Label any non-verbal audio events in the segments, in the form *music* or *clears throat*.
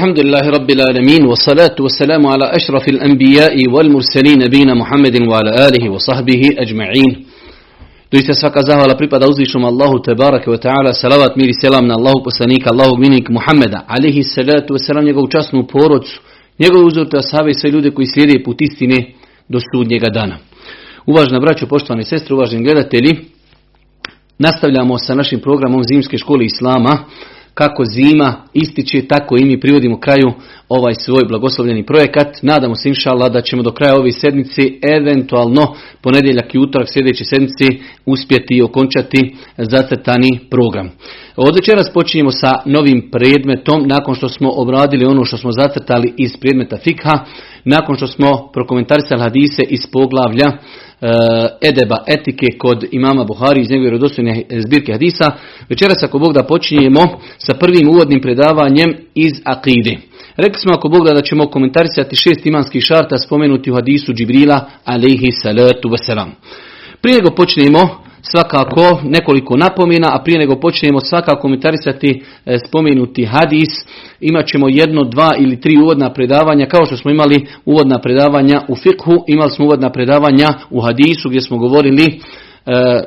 الحمد لله رب العالمين والصلاة والسلام على أشرف الأنبياء والمرسلين نبينا محمد وعلى آله وصحبه أجمعين Doista svaka zahvala pripada uzvišnom Allahu Tebarake wa ta'ala, salavat mir i selam na Allahu poslanika, Allahu minik Muhammeda, alihi salatu wasalam, njegovu časnu porodcu, njegove uzorte ashabe i sve ljude koji slijede put istine do sudnjega dana. Uvažna braćo, poštovani sestre, uvaženi gledatelji, nastavljamo sa našim programom Zimske škole Islama, kako zima ističe, tako i mi privodimo kraju ovaj svoj blagoslovljeni projekat. Nadamo se inšala da ćemo do kraja ove sedmice, eventualno ponedjeljak i utorak sljedeće sedmice, uspjeti okončati zacrtani program. Od večeras počinjemo sa novim predmetom, nakon što smo obradili ono što smo zacrtali iz predmeta fikha, nakon što smo prokomentarisali hadise iz poglavlja edeba etike kod imama Buhari iz njegove rodostojne zbirke hadisa. Večeras ako Bog da počinjemo sa prvim uvodnim predavanjem iz akide. Rekli smo ako Bog da, da ćemo komentarisati šest imanskih šarta spomenuti u hadisu Džibrila alaihi salatu wasalam. Prije nego počnemo svakako nekoliko napomena, a prije nego počnemo svakako komentarisati e, spomenuti hadis, imat ćemo jedno, dva ili tri uvodna predavanja, kao što smo imali uvodna predavanja u fikhu, imali smo uvodna predavanja u hadisu gdje smo govorili e,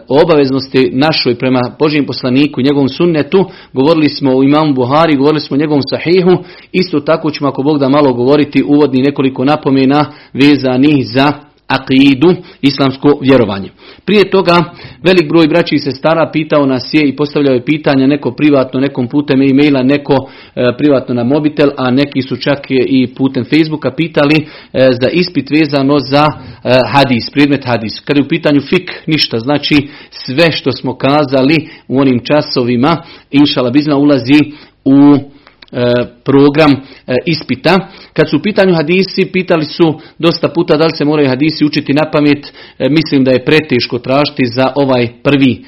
o obaveznosti našoj prema Božijem poslaniku i njegovom sunnetu, govorili smo o imamu Buhari, govorili smo o njegovom sahihu, isto tako ćemo ako Bog da malo govoriti uvodni nekoliko napomena vezanih za akidu, islamsko vjerovanje. Prije toga, velik broj braći se stara pitao nas je i postavljao je pitanja neko privatno, nekom putem e-maila, neko e, privatno na mobitel, a neki su čak i putem Facebooka pitali e, za ispit vezano za e, hadis, predmet hadis. Kada je u pitanju fik, ništa. Znači, sve što smo kazali u onim časovima, inšala bizna ulazi u program e, ispita. Kad su u pitanju hadisi, pitali su dosta puta da li se moraju hadisi učiti na pamet. E, mislim da je preteško tražiti za ovaj prvi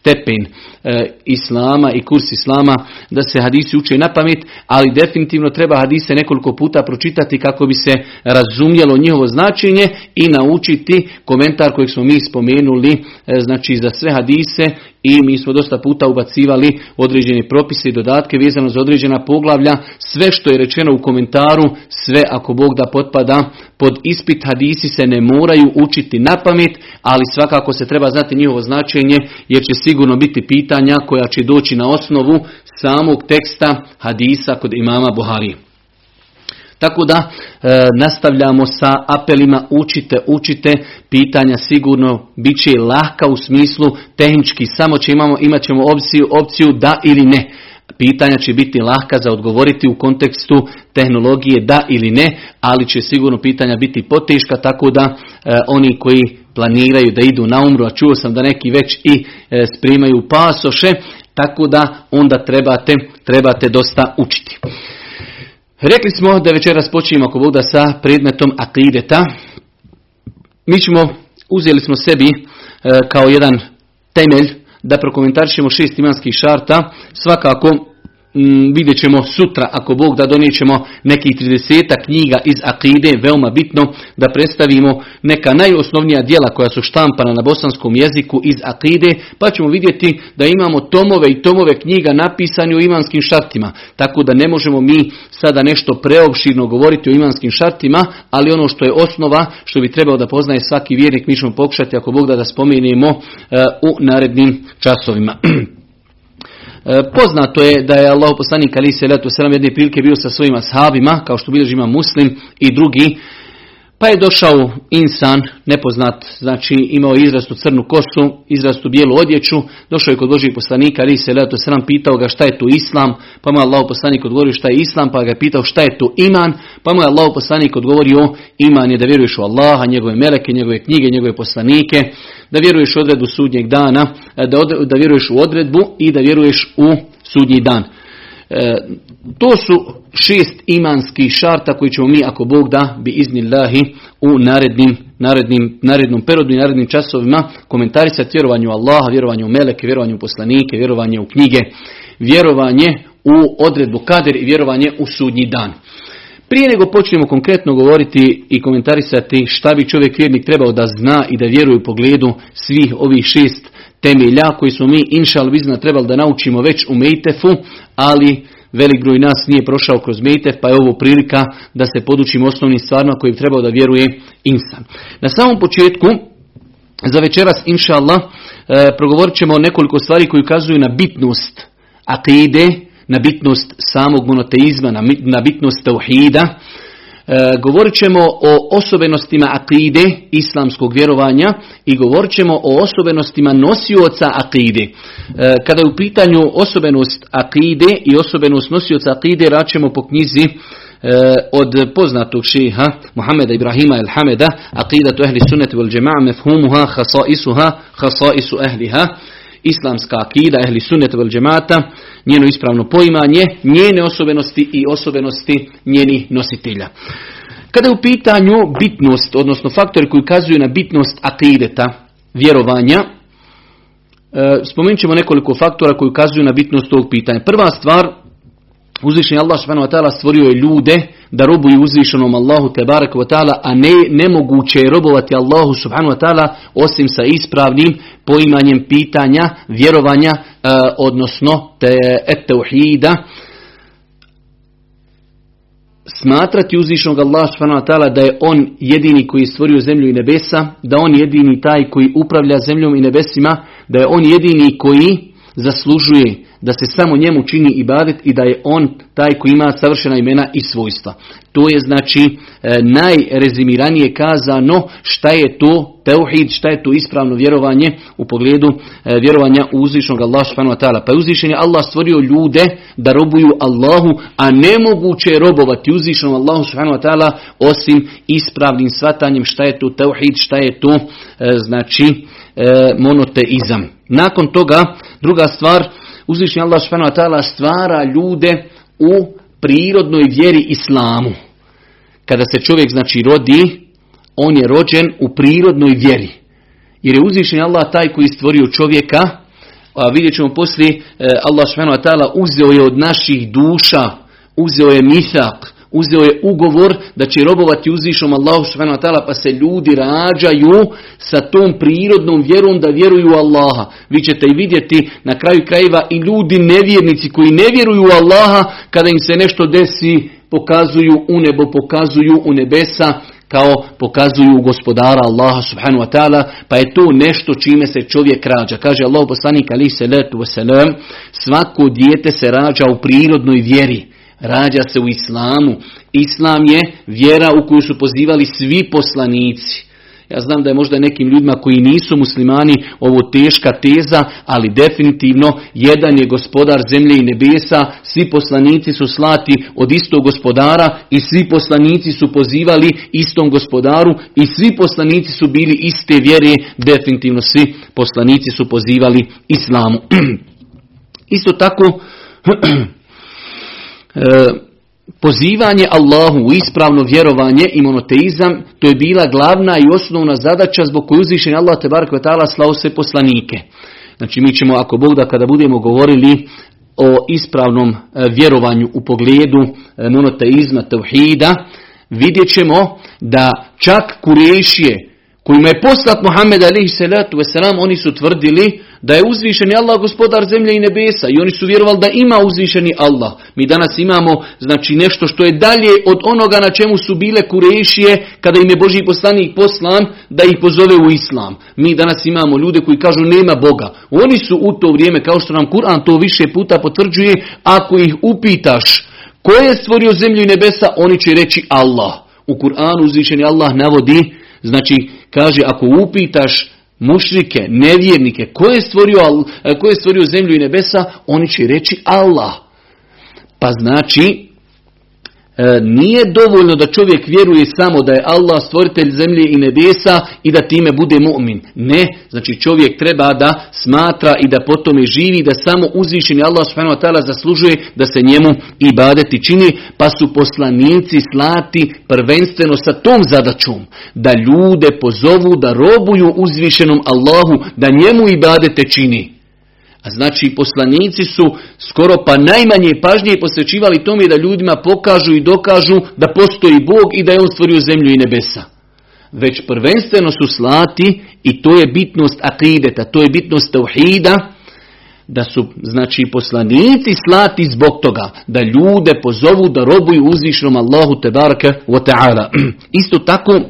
stepen e, islama i kurs islama da se hadisi uče na pamet, ali definitivno treba hadise nekoliko puta pročitati kako bi se razumjelo njihovo značenje i naučiti komentar kojeg smo mi spomenuli, e, znači za sve hadise i mi smo dosta puta ubacivali određene propise i dodatke vezano za određena poglavlja. Sve što je rečeno u komentaru, sve ako Bog da potpada pod ispit hadisi se ne moraju učiti na pamet, ali svakako se treba znati njihovo značenje jer će sigurno biti pitanja koja će doći na osnovu samog teksta hadisa kod imama Buhari. Tako da e, nastavljamo sa apelima učite, učite, pitanja sigurno bit će lahka u smislu tehnički, samo će imamo, imat ćemo opciju, opciju da ili ne. Pitanja će biti lahka za odgovoriti u kontekstu tehnologije da ili ne, ali će sigurno pitanja biti poteška, tako da e, oni koji planiraju da idu na umru, a čuo sam da neki već i e, sprimaju pasoše, tako da onda trebate, trebate dosta učiti. Rekli smo da večeras počinjemo ako Bog sa predmetom akideta. Mi ćemo, uzeli smo sebi e, kao jedan temelj da prokomentarišemo šest imanskih šarta. Svakako Mm, vidjet ćemo sutra, ako Bog da donijećemo nekih 30 knjiga iz Akide, veoma bitno da predstavimo neka najosnovnija dijela koja su štampana na bosanskom jeziku iz Akide, pa ćemo vidjeti da imamo tomove i tomove knjiga napisani o imanskim šartima, tako da ne možemo mi sada nešto preopširno govoriti o imanskim šartima, ali ono što je osnova, što bi trebao da poznaje svaki vjernik, mi ćemo pokušati, ako Bog da da spomenemo eh, u narednim časovima. *clears throat* E, poznato je da je Allah poslanik ali se letu selam jedne prilike bio sa svojim ashabima, kao što bilježi ima muslim i drugi, pa je došao insan, nepoznat, znači imao izrastu crnu kosu, izrastu bijelu odjeću, došao je kod Božih poslanika, ali se leto sram pitao ga šta je tu islam, pa mu je Allah poslanik odgovorio šta je islam, pa ga je pitao šta je tu iman, pa mu je Allah poslanik odgovorio iman je da vjeruješ u Allaha, njegove meleke, njegove knjige, njegove poslanike, da vjeruješ u odredbu sudnjeg dana, da, da vjeruješ u odredbu i da vjeruješ u sudnji dan. E, to su šest imanskih šarta koji ćemo mi, ako Bog da, bi iznillahi u narednim, narednim, narednom periodu i narednim časovima komentarisati vjerovanju Allaha, vjerovanju u Meleke, vjerovanju u poslanike, vjerovanje u knjige, vjerovanje u odredbu kader i vjerovanje u sudnji dan. Prije nego počnemo konkretno govoriti i komentarisati šta bi čovjek vjernik trebao da zna i da vjeruje u pogledu svih ovih šest temelja koji smo mi inšal vizna trebali da naučimo već u Mejtefu, ali velik broj nas nije prošao kroz Mejtef, pa je ovo prilika da se podučimo osnovnim stvarima kojim treba da vjeruje insan. Na samom početku, za večeras, inša Allah, e, progovorit ćemo nekoliko stvari koji ukazuju na bitnost akide, na bitnost samog monoteizma, na bitnost tauhida. E, govorit ćemo o osobenostima akide islamskog vjerovanja i govorit ćemo o osobenostima nosioca akide. E, kada je u pitanju osobenost akide i osobenost nosioca akide, raćemo po knjizi e, od poznatog šeha Muhammeda Ibrahima el Hameda Aqidatu ehli sunnati wal džema'a mefhumuha khasaisu ehliha islamska akida ehli sunnet vel džemata, njeno ispravno poimanje, njene osobenosti i osobenosti njenih nositelja. Kada je u pitanju bitnost, odnosno faktori koji ukazuju na bitnost akideta, vjerovanja, e, spomenut ćemo nekoliko faktora koji ukazuju na bitnost tog pitanja. Prva stvar, uzvišen Allah subhanahu wa ta'ala stvorio je ljude da robuju uzvišenom Allahu te baraka wa ta'ala, a ne nemoguće je robovati Allahu subhanahu wa ta'ala osim sa ispravnim poimanjem pitanja, vjerovanja, e, odnosno te et tauhida, smatrati uzvišenog Allah subhanahu wa ta'ala da je on jedini koji je stvorio zemlju i nebesa, da on jedini taj koji upravlja zemljom i nebesima, da je on jedini koji zaslužuje da se samo njemu čini ibadet i da je on taj koji ima savršena imena i svojstva. To je znači e, najrezimiranije kazano šta je to teuhid, šta je to ispravno vjerovanje u pogledu e, vjerovanja u uzvišnog Allah subhanahu wa ta'ala. Pa je Allah stvorio ljude da robuju Allahu, a nemoguće je robovati uzvišenom Allahu subhanahu wa ta'ala osim ispravnim svatanjem šta je to teuhid, šta je to e, znači monoteizam. Nakon toga, druga stvar, uzvišnji Allah ta'ala stvara ljude u prirodnoj vjeri islamu. Kada se čovjek znači rodi, on je rođen u prirodnoj vjeri. Jer je uzvišen Allah taj koji je stvorio čovjeka, a vidjet ćemo poslije, e, Allah ta'ala uzeo je od naših duša, uzeo je mithak, uzeo je ugovor da će robovati uzvišom Allahu subhanahu wa ta'ala pa se ljudi rađaju sa tom prirodnom vjerom da vjeruju u Allaha. Vi ćete i vidjeti na kraju krajeva i ljudi nevjernici koji ne vjeruju u Allaha kada im se nešto desi pokazuju u nebo, pokazuju u nebesa kao pokazuju gospodara Allaha subhanahu wa ta'ala, pa je to nešto čime se čovjek rađa. Kaže Allah poslanik ali se letu wasalam, svako dijete se rađa u prirodnoj vjeri rađa se u islamu. Islam je vjera u koju su pozivali svi poslanici. Ja znam da je možda nekim ljudima koji nisu muslimani ovo teška teza, ali definitivno jedan je gospodar zemlje i nebesa, svi poslanici su slati od istog gospodara i svi poslanici su pozivali istom gospodaru i svi poslanici su bili iste vjere, definitivno svi poslanici su pozivali islamu. *clears throat* Isto tako *clears throat* pozivanje Allahu u ispravno vjerovanje i monoteizam, to je bila glavna i osnovna zadaća zbog koju uzvišen Allah te bar kvetala slao se poslanike. Znači mi ćemo, ako Bog da kada budemo govorili o ispravnom e, vjerovanju u pogledu e, monoteizma, tauhida, vidjet ćemo da čak kurešije kojima je poslat Muhammed alaihi salatu wasalam, oni su tvrdili da je uzvišeni Allah gospodar zemlje i nebesa i oni su vjerovali da ima uzvišeni Allah. Mi danas imamo znači nešto što je dalje od onoga na čemu su bile kurešije kada im je Boži poslanik poslan da ih pozove u islam. Mi danas imamo ljude koji kažu nema Boga. Oni su u to vrijeme kao što nam Kur'an to više puta potvrđuje ako ih upitaš ko je stvorio zemlju i nebesa oni će reći Allah. U Kur'anu uzvišeni Allah navodi znači kaže ako upitaš mušrike, nevjernike, ko je, stvorio, ko je stvorio zemlju i nebesa, oni će reći Allah. Pa znači, E, nije dovoljno da čovjek vjeruje samo da je Allah stvoritelj zemlje i nebesa i da time bude mu'min. Ne, znači čovjek treba da smatra i da po tome živi, da samo uzvišeni Allah subhanahu zaslužuje da se njemu i badeti čini, pa su poslanici slati prvenstveno sa tom zadaćom, da ljude pozovu da robuju uzvišenom Allahu, da njemu i badete čini. A znači poslanici su skoro pa najmanje pažnje posvećivali tome da ljudima pokažu i dokažu da postoji Bog i da je on stvorio zemlju i nebesa. Već prvenstveno su slati i to je bitnost akideta, to je bitnost tauhida, da su znači poslanici slati zbog toga da ljude pozovu da robuju uzvišnom Allahu tebareke wa ta'ala. *clears throat* Isto tako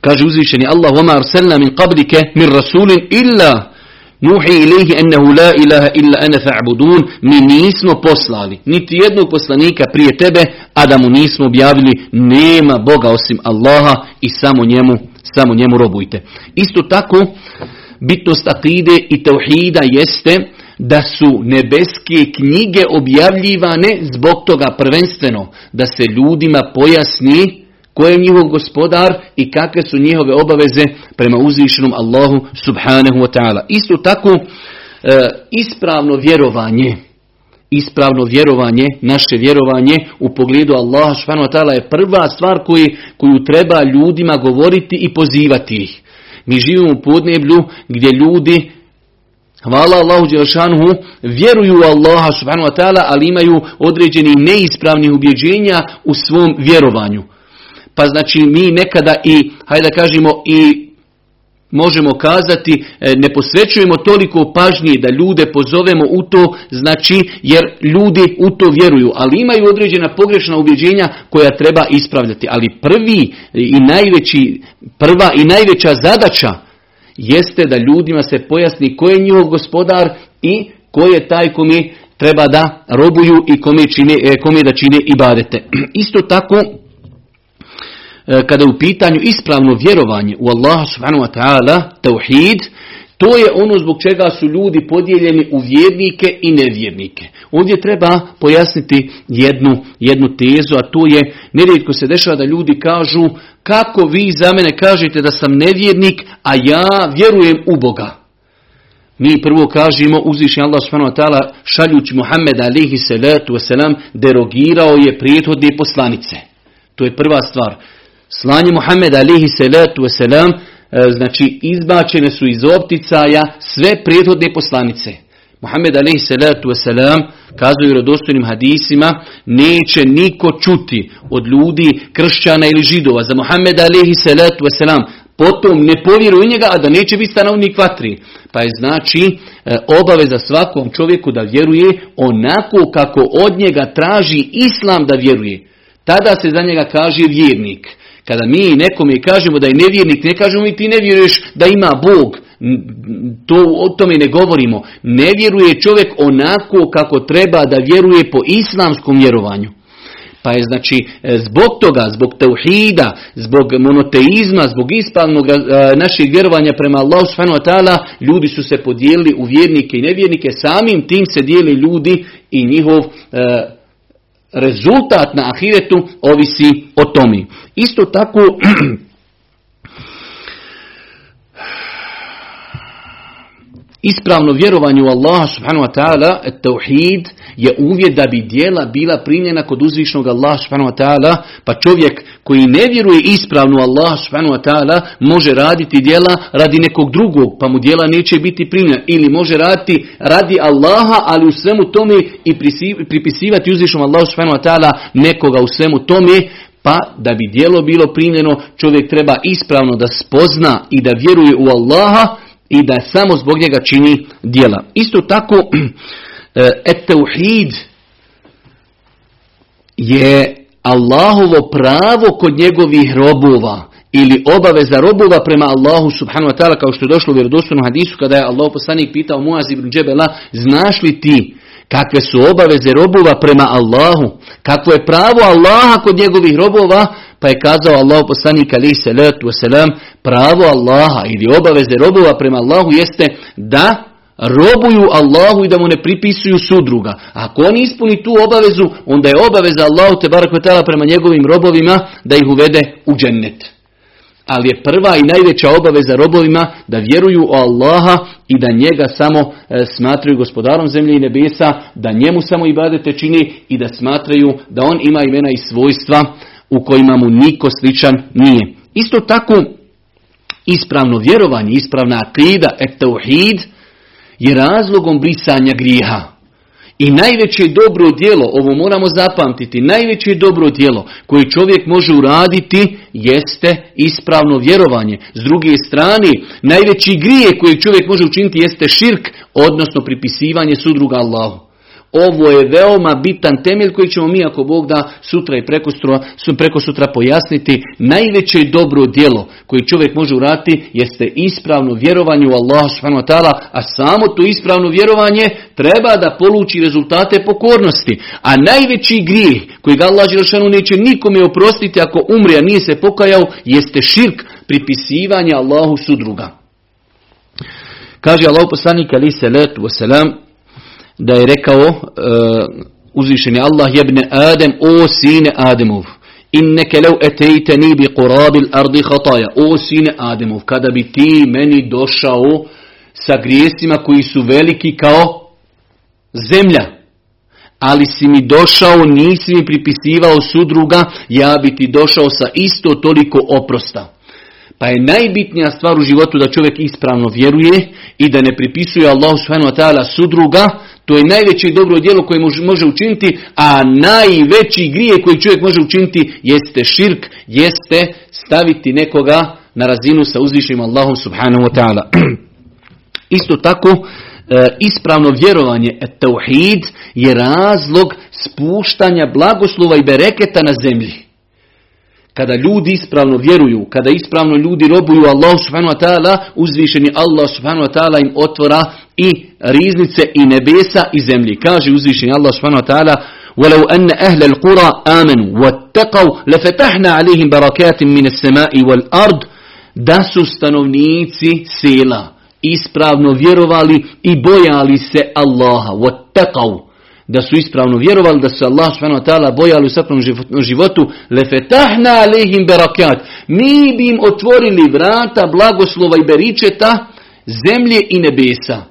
kaže uzvišeni Allah وَمَا أَرْسَلْنَا مِنْ قَبْلِكَ مِنْ رَسُولٍ إِلَّا Nuhi ilihi ennehu la ilaha illa ene fa'budun. Mi nismo poslali niti jednog poslanika prije tebe, a da mu nismo objavili nema Boga osim Allaha i samo njemu, samo njemu robujte. Isto tako, bitnost akide i tauhida jeste da su nebeske knjige objavljivane zbog toga prvenstveno da se ljudima pojasni ko je njihov gospodar i kakve su njihove obaveze prema uzvišenom Allahu subhanahu wa ta'ala. Isto tako e, ispravno vjerovanje ispravno vjerovanje, naše vjerovanje u pogledu Allaha subhanahu wa ta'ala je prva stvar koju, koju treba ljudima govoriti i pozivati ih. Mi živimo u podneblju gdje ljudi Hvala Allahu Đelešanuhu, vjeruju u Allaha subhanahu wa ta'ala, ali imaju određeni neispravnih ubjeđenja u svom vjerovanju. Pa znači mi nekada i, hajde da kažemo, i možemo kazati, e, ne posvećujemo toliko pažnje da ljude pozovemo u to, znači jer ljudi u to vjeruju, ali imaju određena pogrešna ubjeđenja koja treba ispravljati. Ali prvi i najveći, prva i najveća zadaća jeste da ljudima se pojasni ko je njihov gospodar i ko je taj kome treba da robuju i kome, čine, e, kome da čine i badete. *clears throat* Isto tako, kada je u pitanju ispravno vjerovanje u Allaha subhanahu wa ta'ala, tauhid, to je ono zbog čega su ljudi podijeljeni u vjernike i nevjernike. Ovdje treba pojasniti jednu, jednu tezu, a to je, nerijetko se dešava da ljudi kažu, kako vi za mene kažete da sam nevjernik, a ja vjerujem u Boga. Mi prvo kažemo, uzviši Allah ta'ala, šaljući Muhammed alihi salatu wasalam, derogirao je prijethodne poslanice. To je prva stvar. Slanje Muhammed alihi salatu wasalam, e, znači izbačene su iz opticaja sve prethodne poslanice. Muhammed alihi salatu wasalam kazuje u rodostojnim hadisima, neće niko čuti od ljudi, kršćana ili židova za Muhammed alihi salatu wasalam, potom ne povjeruje njega, a da neće biti stanovnik vatri. Pa je znači e, obaveza svakom čovjeku da vjeruje onako kako od njega traži islam da vjeruje. Tada se za njega kaže vjernik. Kada mi nekome kažemo da je nevjernik, ne kažemo mi ti ne vjeruješ da ima Bog. To, o tome ne govorimo. Ne vjeruje čovjek onako kako treba da vjeruje po islamskom vjerovanju. Pa je znači e, zbog toga, zbog tauhida, zbog monoteizma, zbog ispravnog e, našeg vjerovanja prema Allahu subhanahu ta'ala, ljudi su se podijelili u vjernike i nevjernike, samim tim se dijeli ljudi i njihov e, rezultat na ahiretu ovisi o tomi. Isto tako *clears throat* ispravno vjerovanje u Allaha subhanahu wa ta'ala, tauhid, je uvjet da bi dijela bila primljena kod uzvišnog Allaha subhanahu wa ta'ala, pa čovjek koji ne vjeruje ispravno u Allaha subhanahu wa ta'ala može raditi dijela radi nekog drugog, pa mu dijela neće biti primljena. Ili može raditi radi Allaha, ali u svemu tome i pripisivati uzvišnom Allahu subhanahu wa ta'ala nekoga u svemu tome, pa da bi dijelo bilo primljeno, čovjek treba ispravno da spozna i da vjeruje u Allaha i da samo zbog njega čini dijela. Isto tako, *clears throat* et tauhid je Allahovo pravo kod njegovih robova ili obaveza robova prema Allahu subhanahu wa ta'ala kao što je došlo u vjerodostojnom hadisu kada je Allah poslanik pitao Muaz ibn Džebela znaš li ti kakve su obaveze robova prema Allahu? Kakvo je pravo Allaha kod njegovih robova? Pa je kazao Allah poslanik alaihi salatu wasalam pravo Allaha ili obaveze robova prema Allahu jeste da robuju Allahu i da mu ne pripisuju sudruga. Ako on ispuni tu obavezu, onda je obaveza Allahu te barakvetala prema njegovim robovima da ih uvede u džennet. Ali je prva i najveća obaveza robovima da vjeruju u Allaha i da njega samo e, smatraju gospodarom zemlje i nebesa, da njemu samo ibadete čini i da smatraju da on ima imena i svojstva u kojima mu niko sličan nije. Isto tako ispravno vjerovanje, ispravna akida, et tauhid, je razlogom brisanja grijeha. I najveće dobro djelo, ovo moramo zapamtiti, najveće dobro djelo koje čovjek može uraditi jeste ispravno vjerovanje. S druge strane, najveći grije koji čovjek može učiniti jeste širk, odnosno pripisivanje sudruga Allahu. Ovo je veoma bitan temelj koji ćemo mi ako Bog da sutra i preko sutra, pojasniti. Najveće dobro djelo koji čovjek može uraditi jeste ispravno vjerovanje u Allah subhanahu a samo to ispravno vjerovanje treba da poluči rezultate pokornosti. A najveći grijeh koji ga Allah Želšanu neće nikome oprostiti ako umre, a nije se pokajao, jeste širk pripisivanja Allahu sudruga. Kaže Allah poslanik ali se letu wasalam, da je rekao uh, uzvišeni Allah jebne Adem, o sine Ademov, inneke lev etejteni bi qurabil ardi hataja, o sine Ademov, kada bi ti meni došao sa grijesima koji su veliki kao zemlja, ali si mi došao, nisi mi pripisivao sudruga, ja bi ti došao sa isto toliko oprosta. Pa je najbitnija stvar u životu da čovjek ispravno vjeruje i da ne pripisuje Allahu subhanahu wa ta'ala sudruga, to je najveće dobro djelo koje može učiniti, a najveći grije koji čovjek može učiniti jeste širk, jeste staviti nekoga na razinu sa uzvišenim Allahom subhanahu wa ta'ala. *clears throat* Isto tako, e, ispravno vjerovanje tauhid je razlog spuštanja blagoslova i bereketa na zemlji. Kada ljudi ispravno vjeruju, kada ispravno ljudi robuju Allah subhanahu wa ta'ala, uzvišeni Allah subhanahu wa ta'ala im otvora i riznice i nebesa i zemlji. Kaže uzvišeni Allah subhanahu wa ta'ala ولو أن أهل القرى آمنوا واتقوا لفتحنا عليهم بركات من السماء والأرض da su stanovnici sela ispravno vjerovali i bojali se Allaha wattaqaw da su ispravno vjerovali, da su Allah subhanahu wa ta'ala bojali u svakom životu, lefetahna alehim berakat. Mi bi im otvorili vrata blagoslova i beričeta, zemlje i nebesa.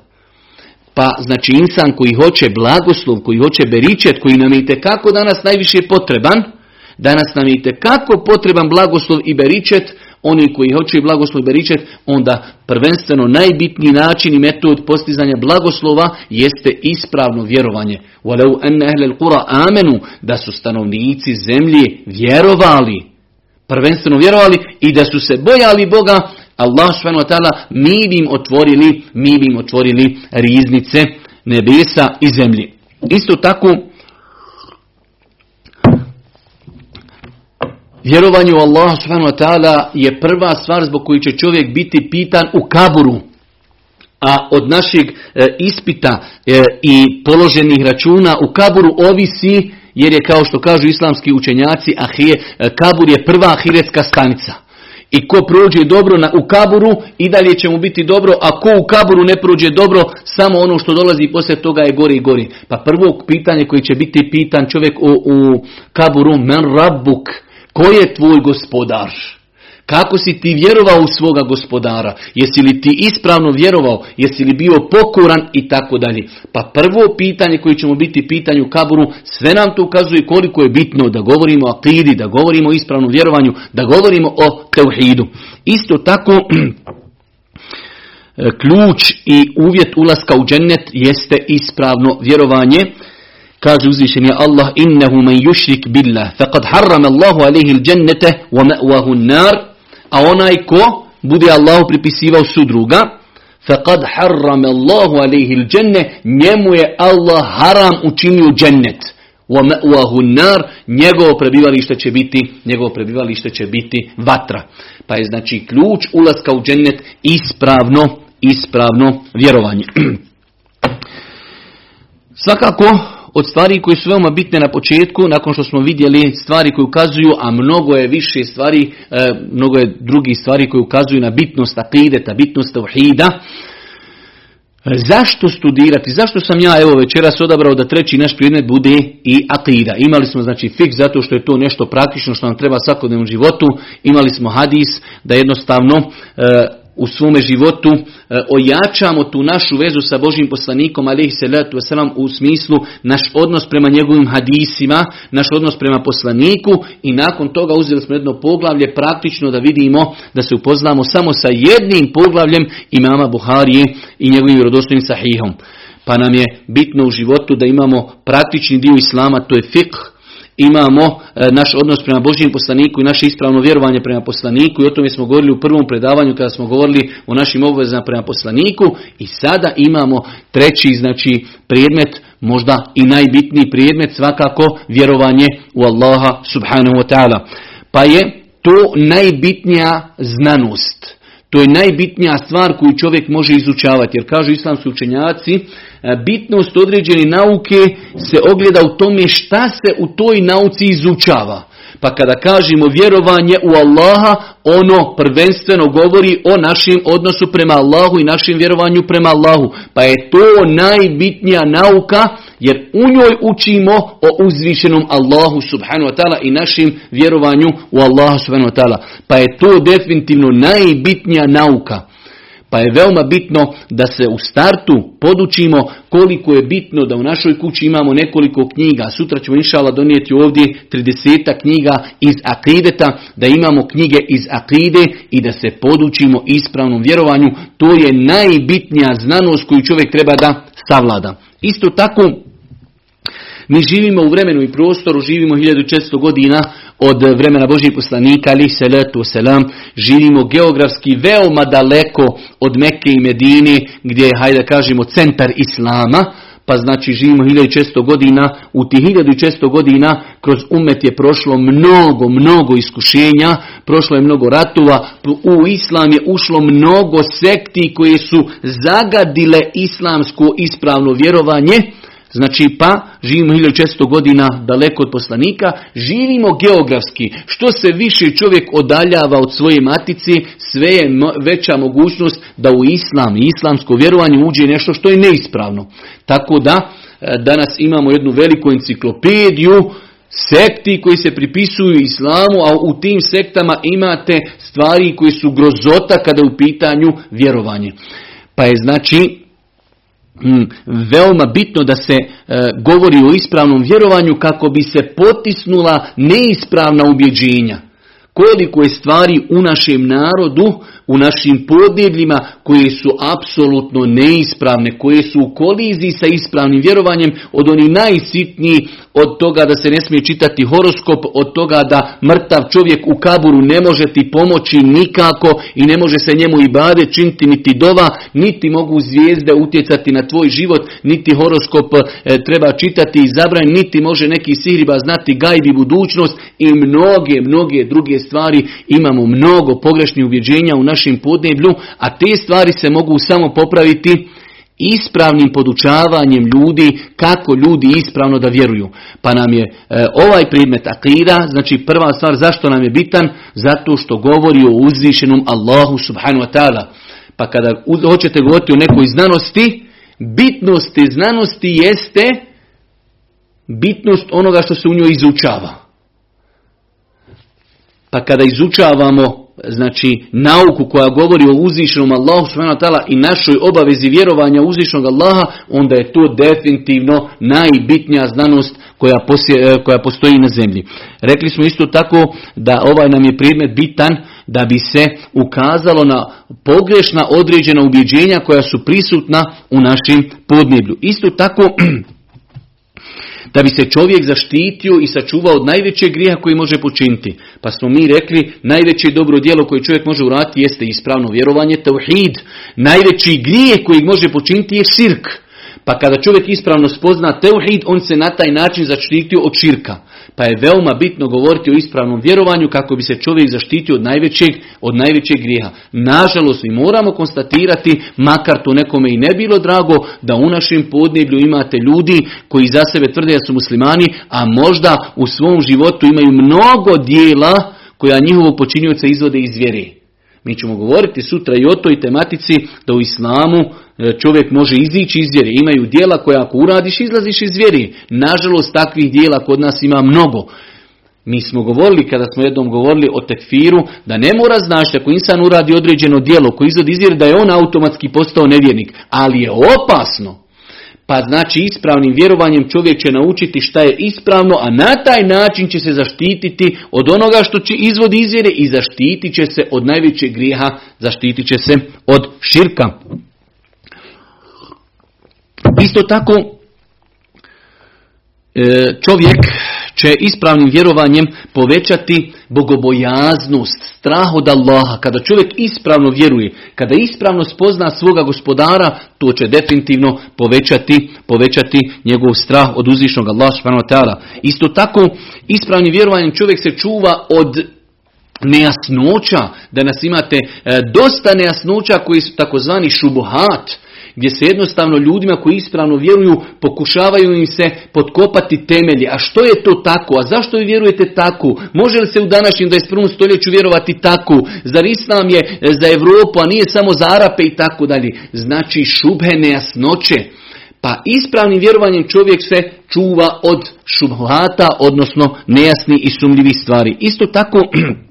Pa znači insan koji hoće blagoslov, koji hoće beričet, koji nam je itekako danas najviše potreban, danas nam je itekako potreban blagoslov i beričet, oni koji hoće blagoslov i beričet, onda prvenstveno najbitniji način i metod postizanja blagoslova jeste ispravno vjerovanje. Walau anna amenu da su stanovnici zemlje vjerovali, prvenstveno vjerovali i da su se bojali Boga Allah subhanahu mi bi im otvorili, mi bi im otvorili riznice nebesa i zemlje. Isto tako, Vjerovanje u Allah subhanahu wa ta'ala je prva stvar zbog koju će čovjek biti pitan u kaburu. A od našeg e, ispita e, i položenih računa u kaburu ovisi, jer je kao što kažu islamski učenjaci, ahije, e, kabur je prva ahiretska stanica. I ko prođe dobro na, u kaburu i dalje će mu biti dobro, a ko u kaburu ne prođe dobro, samo ono što dolazi poslije toga je gori i gori. Pa prvo pitanje koji će biti pitan čovjek u, u kaburu, men rabbuk, Ko je tvoj gospodar? Kako si ti vjerovao u svoga gospodara? Jesi li ti ispravno vjerovao? Jesi li bio pokoran? I tako dalje. Pa prvo pitanje koje ćemo biti pitanje u kaburu, sve nam to ukazuje koliko je bitno da govorimo o akidi, da govorimo o ispravnom vjerovanju, da govorimo o teuhidu. Isto tako, *clears throat* ključ i uvjet ulaska u džennet jeste ispravno vjerovanje. Kaže uzvišeni Allah, innehu man yushrik billah, faqad harrama Allahu alaihi il-đennete wa ma'wahu nar, a onaj ko bude Allahu pripisivao sudruga, faqad harrama Allahu alaihi il-đenne, njemu je Allah haram učinio džennet. Wa ma'wahu nar, njegovo prebivalište će biti, njegovo prebivalište će biti vatra. Pa je znači ključ ulaska u džennet ispravno, ispravno vjerovanje. *clears throat* Svakako, od stvari koje su veoma bitne na početku, nakon što smo vidjeli stvari koje ukazuju, a mnogo je više stvari, e, mnogo je drugih stvari koje ukazuju na bitnost akideta, bitnost tauhida. E, zašto studirati? Zašto sam ja evo večeras odabrao da treći naš predmet bude i akida? Imali smo znači fiks zato što je to nešto praktično što nam treba svakodnevnom životu. Imali smo hadis da jednostavno e, u svome životu e, ojačamo tu našu vezu sa Božim poslanikom alaihi salatu wasalam u smislu naš odnos prema njegovim hadisima, naš odnos prema poslaniku i nakon toga uzeli smo jedno poglavlje praktično da vidimo da se upoznamo samo sa jednim poglavljem imama Buharije i njegovim vjerodostojnim sahihom. pa nam je bitno u životu da imamo praktični dio Islama, to je fiqh, imamo e, naš odnos prema Božijem poslaniku i naše ispravno vjerovanje prema poslaniku i o tome smo govorili u prvom predavanju kada smo govorili o našim obvezama prema poslaniku i sada imamo treći znači predmet možda i najbitniji predmet svakako vjerovanje u Allaha subhanahu wa ta'ala. Pa je to najbitnija znanost. To je najbitnija stvar koju čovjek može izučavati. Jer kažu islamski učenjaci, E, bitnost određene nauke se ogleda u tome šta se u toj nauci izučava. Pa kada kažemo vjerovanje u Allaha, ono prvenstveno govori o našem odnosu prema Allahu i našem vjerovanju prema Allahu. Pa je to najbitnija nauka jer u njoj učimo o uzvišenom Allahu subhanahu wa ta'ala i našem vjerovanju u Allahu subhanahu wa ta'ala. Pa je to definitivno najbitnija nauka. Pa je veoma bitno da se u startu podučimo koliko je bitno da u našoj kući imamo nekoliko knjiga. Sutra ćemo inšala donijeti ovdje 30 knjiga iz akideta, da imamo knjige iz akide i da se podučimo ispravnom vjerovanju. To je najbitnija znanost koju čovjek treba da savlada. Isto tako mi živimo u vremenu i prostoru, živimo 1400 godina od vremena Božih poslanika, ali salatu selam, živimo geografski veoma daleko od Mekke i Medine, gdje je, hajde kažemo, centar Islama, pa znači živimo 1600 godina, u tih 1600 godina kroz umet je prošlo mnogo, mnogo iskušenja, prošlo je mnogo ratova, u islam je ušlo mnogo sekti koje su zagadile islamsko ispravno vjerovanje, Znači pa živimo 1600 godina daleko od poslanika, živimo geografski. Što se više čovjek odaljava od svoje matice, sve je veća mogućnost da u islam i islamsko vjerovanje uđe nešto što je neispravno. Tako da e, danas imamo jednu veliku enciklopediju sekti koji se pripisuju islamu, a u tim sektama imate stvari koji su grozota kada je u pitanju vjerovanje. Pa je znači veoma bitno da se e, govori o ispravnom vjerovanju kako bi se potisnula neispravna ubjeđenja. Koliko je stvari u našem narodu u našim podnebljima koje su apsolutno neispravne, koje su u koliziji sa ispravnim vjerovanjem od onih najsitnijih, od toga da se ne smije čitati horoskop, od toga da mrtav čovjek u kaburu ne može ti pomoći nikako i ne može se njemu i bade činiti niti dova, niti mogu zvijezde utjecati na tvoj život, niti horoskop e, treba čitati i zabraniti, niti može neki sihriba znati gajbi budućnost i mnoge, mnoge druge stvari. Imamo mnogo pogrešnih uvjeđenja u našem podneblju, a te stvari se mogu samo popraviti ispravnim podučavanjem ljudi kako ljudi ispravno da vjeruju. Pa nam je e, ovaj predmet akida, znači prva stvar zašto nam je bitan, zato što govori o uzvišenom Allahu subhanu wa ta'ala. Pa kada hoćete govoriti o nekoj znanosti, bitnost te znanosti jeste bitnost onoga što se u njoj izučava. Pa kada izučavamo znači nauku koja govori o uzvišenom Allahu subhanahu i našoj obavezi vjerovanja uzvišenog Allaha, onda je to definitivno najbitnija znanost koja, e, koja postoji na zemlji. Rekli smo isto tako da ovaj nam je predmet bitan da bi se ukazalo na pogrešna određena ubjeđenja koja su prisutna u našem podneblju. Isto tako *clears throat* da bi se čovjek zaštitio i sačuvao od najvećeg grijeha koji može počiniti. Pa smo mi rekli, najveće dobro djelo koje čovjek može uraditi jeste ispravno vjerovanje, tauhid. Najveći grijeh koji može počiniti je širk. Pa kada čovjek ispravno spozna teuhid, on se na taj način zaštitio od širka. Pa je veoma bitno govoriti o ispravnom vjerovanju kako bi se čovjek zaštitio od najvećeg, od najvećeg grijeha. Nažalost, mi moramo konstatirati, makar to nekome i ne bilo drago, da u našem podneblju imate ljudi koji za sebe tvrde da su muslimani, a možda u svom životu imaju mnogo dijela koja njihovo počinjuca izvode iz vjere. Mi ćemo govoriti sutra i o toj tematici da u islamu e, čovjek može izići iz vjere. Imaju dijela koja ako uradiš izlaziš iz vjere. Nažalost takvih dijela kod nas ima mnogo. Mi smo govorili, kada smo jednom govorili o tekfiru, da ne mora znaći ako insan uradi određeno dijelo koji izvodi iz vjere da je on automatski postao nevjernik. Ali je opasno pa znači ispravnim vjerovanjem čovjek će naučiti šta je ispravno, a na taj način će se zaštititi od onoga što će izvodi izvjere i zaštitit će se od najvećeg grijeha, zaštitit će se od širka. Isto tako, e, čovjek će ispravnim vjerovanjem povećati bogobojaznost, strah od Allaha. Kada čovjek ispravno vjeruje, kada ispravno spozna svoga gospodara, to će definitivno povećati, povećati njegov strah od uzvišnog Allaha Isto tako, ispravnim vjerovanjem čovjek se čuva od nejasnoća, da nas imate e, dosta nejasnoća koji su takozvani šubuhat, gdje se jednostavno ljudima koji ispravno vjeruju pokušavaju im se potkopati temelji. A što je to tako? A zašto vi vjerujete tako? Može li se u današnjem 21. stoljeću vjerovati tako? Zar Islam je e, za Europu, a nije samo za Arape i tako dalje? Znači šubhe nejasnoće. Pa ispravnim vjerovanjem čovjek se čuva od šubhata, odnosno nejasni i sumljivi stvari. Isto tako *clears throat*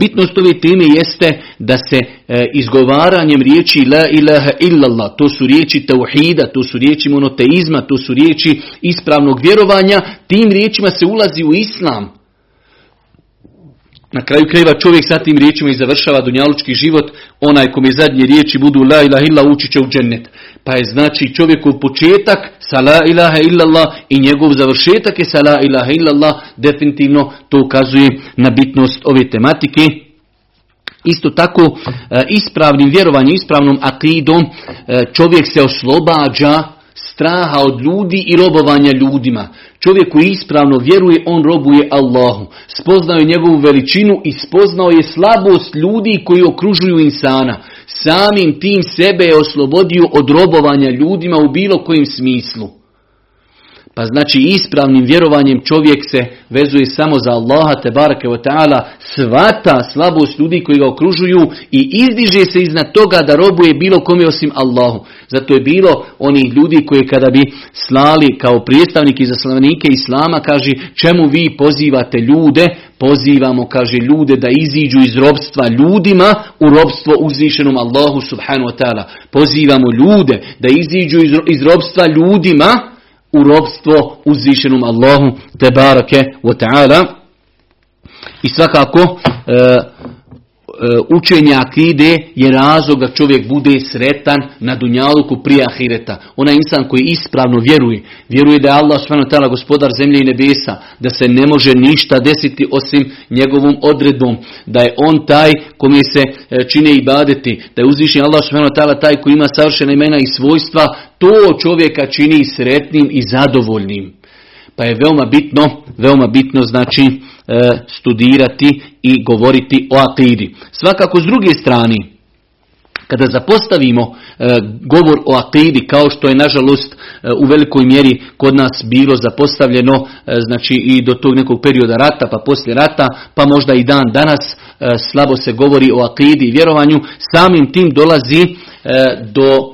bitnost ove teme jeste da se e, izgovaranjem riječi la ilaha illallah, to su riječi tauhida, to su riječi monoteizma, to su riječi ispravnog vjerovanja, tim riječima se ulazi u islam. Na kraju krajeva čovjek sa tim riječima i završava dunjalučki život, onaj kome zadnje riječi budu la ilaha illa ući će u džennet. Pa je znači čovjekov početak sa la ilaha illallah i njegov završetak je sa la ilaha illallah, definitivno to ukazuje na bitnost ove tematike. Isto tako e, ispravnim vjerovanjem, ispravnom akidom e, čovjek se oslobađa straha od ljudi i robovanja ljudima. Čovjek koji ispravno vjeruje, on robuje Allahu. Spoznao je njegovu veličinu i spoznao je slabost ljudi koji okružuju insana. Samim tim sebe je oslobodio od robovanja ljudima u bilo kojem smislu. Pa znači ispravnim vjerovanjem čovjek se vezuje samo za Allaha te barake wa ta'ala, svata slabost ljudi koji ga okružuju i izdiže se iznad toga da robuje bilo kome osim Allahu. Zato je bilo onih ljudi koji kada bi slali kao predstavniki i zaslanike Islama, kaže čemu vi pozivate ljude, pozivamo, kaže ljude da iziđu iz robstva ljudima u robstvo uzvišenom Allahu subhanahu wa ta'ala. Pozivamo ljude da iziđu iz robstva ljudima u robstvo uzvišenom Allahu te barake wa ta'ala. I svakako e, E, učenja akide je razlog da čovjek bude sretan na dunjaluku prije ahireta. Onaj insan koji ispravno vjeruje, vjeruje da je Allah subhanahu gospodar zemlje i nebesa, da se ne može ništa desiti osim njegovom odredbom, da je on taj kome se e, čine i badeti, da je uzvišen Allah subhanahu taj koji ima savršena imena i svojstva, to čovjeka čini sretnim i zadovoljnim. Pa je veoma bitno, veoma bitno znači e, studirati i govoriti o akidi. Svakako s druge strane, kada zapostavimo e, govor o akidi kao što je nažalost e, u velikoj mjeri kod nas bilo zapostavljeno znači i do tog nekog perioda rata pa poslije rata pa možda i dan danas slabo se govori o akidi i vjerovanju samim tim dolazi do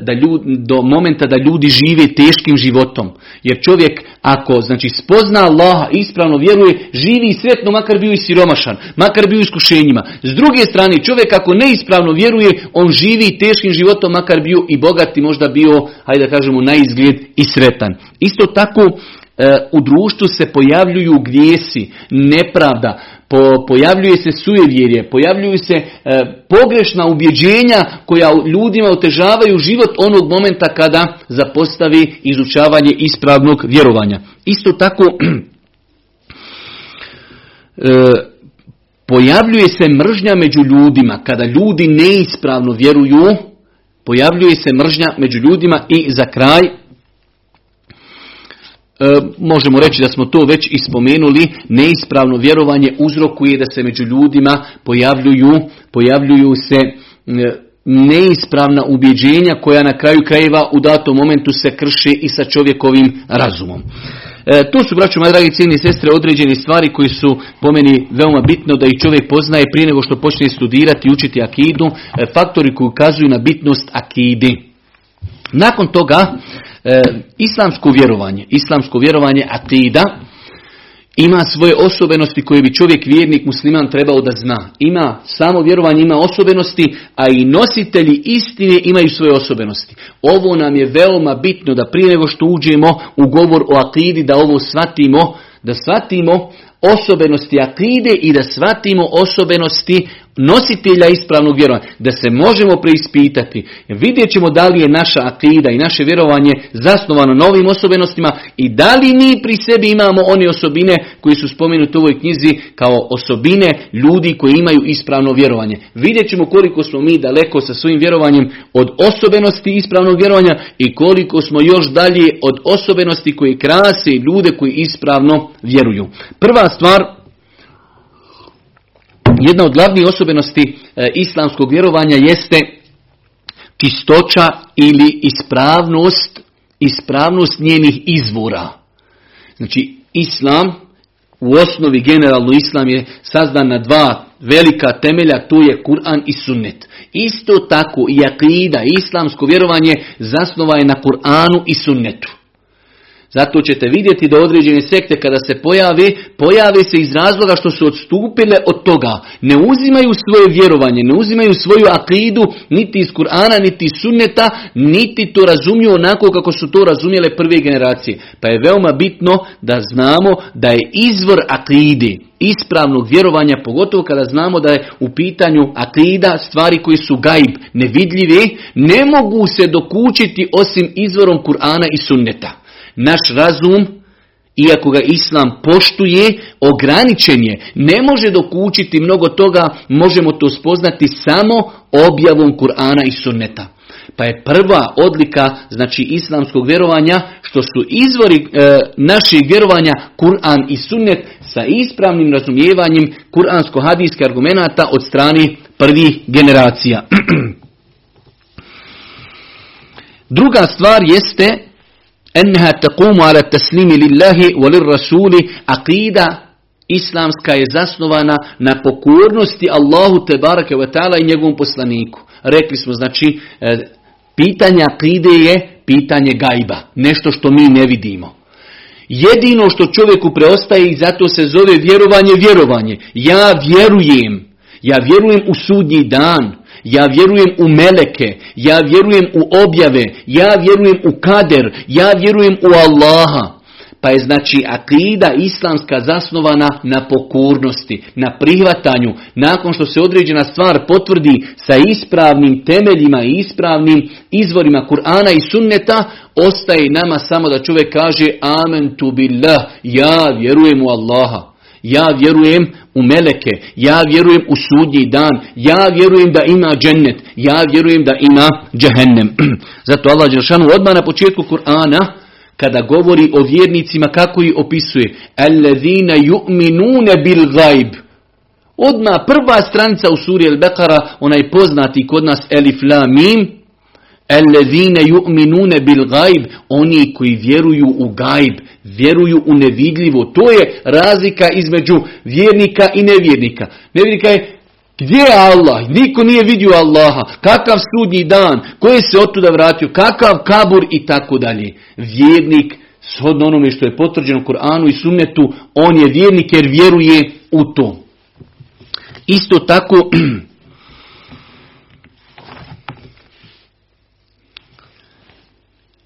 da ljudi, do momenta da ljudi žive teškim životom. Jer čovjek ako znači spozna Allaha ispravno vjeruje, živi sretno makar bio i siromašan, makar bio iskušenjima. S druge strane čovjek ako neispravno vjeruje, on živi teškim životom makar bio i bogat i možda bio, hajde da kažemo, na izgled i sretan. Isto tako e, u društvu se pojavljuju grijesi, nepravda, po, pojavljuje se sujevjerje, pojavljuju se e, pogrešna ubjeđenja koja ljudima otežavaju život onog momenta kada zapostavi izučavanje ispravnog vjerovanja. Isto tako *clears throat* e, pojavljuje se mržnja među ljudima kada ljudi neispravno vjeruju, pojavljuje se mržnja među ljudima i za kraj E, možemo reći da smo to već ispomenuli, neispravno vjerovanje uzrokuje da se među ljudima pojavljuju, pojavljuju se neispravna ubjeđenja koja na kraju krajeva u datom momentu se krši i sa čovjekovim razumom. E, to su, braćo moje dragi cijeni sestre, određene stvari koji su po meni veoma bitno da i čovjek poznaje prije nego što počne studirati i učiti akidu, e, faktori koji ukazuju na bitnost akidi. Nakon toga, e, islamsko vjerovanje, islamsko vjerovanje atida, ima svoje osobenosti koje bi čovjek vjernik musliman trebao da zna. Ima samo vjerovanje, ima osobenosti, a i nositelji istine imaju svoje osobenosti. Ovo nam je veoma bitno da prije nego što uđemo u govor o akidi, da ovo shvatimo, da shvatimo osobenosti akide i da shvatimo osobenosti nositelja ispravnog vjerovanja, da se možemo preispitati. Vidjet ćemo da li je naša akida i naše vjerovanje zasnovano novim osobenostima i da li mi pri sebi imamo one osobine koji su spomenuti u ovoj knjizi kao osobine ljudi koji imaju ispravno vjerovanje. Vidjet ćemo koliko smo mi daleko sa svojim vjerovanjem od osobenosti ispravnog vjerovanja i koliko smo još dalje od osobenosti koji krase ljude koji ispravno vjeruju. Prva stvar jedna od glavnih osobenosti e, islamskog vjerovanja jeste čistoća ili ispravnost, ispravnost njenih izvora. Znači, islam, u osnovi generalno islam je sazdan na dva velika temelja, to je Kur'an i sunnet. Isto tako i akida, islamsko vjerovanje zasnova je na Kur'anu i sunnetu. Zato ćete vidjeti da određene sekte kada se pojave, pojave se iz razloga što su odstupile od toga. Ne uzimaju svoje vjerovanje, ne uzimaju svoju akidu niti iz Kur'ana, niti iz sunneta, niti to razumiju onako kako su to razumjele prve generacije. Pa je veoma bitno da znamo da je izvor akidi, ispravnog vjerovanja, pogotovo kada znamo da je u pitanju akida stvari koji su gaib, nevidljive, ne mogu se dokučiti osim izvorom Kur'ana i sunneta. Naš razum, iako ga Islam poštuje, ograničen je. Ne može dokučiti mnogo toga, možemo to spoznati samo objavom Kur'ana i sunneta. Pa je prva odlika znači islamskog vjerovanja što su izvori e, naših vjerovanja Kur'an i sunnet sa ispravnim razumijevanjem kuransko-hadijskih argumenata od strani prvih generacija. *clears throat* Druga stvar jeste enha taqumu ala taslimi lillahi walil rasuli aqida islamska je zasnovana na pokornosti Allahu te barake ve taala i njegovom poslaniku. Rekli smo znači e, pitanje akide je pitanje gajba, nešto što mi ne vidimo. Jedino što čovjeku preostaje i zato se zove vjerovanje, vjerovanje. Ja vjerujem, ja vjerujem u sudnji dan, ja vjerujem u meleke, ja vjerujem u objave, ja vjerujem u kader, ja vjerujem u Allaha. Pa je znači akida islamska zasnovana na pokurnosti, na prihvatanju. Nakon što se određena stvar potvrdi sa ispravnim temeljima i ispravnim izvorima Kur'ana i sunneta, ostaje nama samo da čovjek kaže Amen tu billah, ja vjerujem u Allaha. Ja vjerujem u meleke, ja vjerujem u sudnji dan, ja vjerujem da ima džennet, ja vjerujem da ima džehennem. *clears throat* Zato Allah Đelšanu odmah na početku Kur'ana, kada govori o vjernicima, kako ih opisuje? Allazina yu'minune bil gajb. Odmah prva stranica u suri Al-Baqara, onaj poznati kod nas Elif La Mim, Allazina yu'minune bil gajb, oni koji vjeruju u gajb, vjeruju u nevidljivo. To je razlika između vjernika i nevjernika. Nevjernika je gdje je Allah? Niko nije vidio Allaha. Kakav sudnji dan? Ko je se otuda vratio? Kakav kabur? I tako dalje. Vjernik, shodno onome što je potvrđeno u Koranu i sunnetu, on je vjernik jer vjeruje u to. Isto tako, *clears throat* E,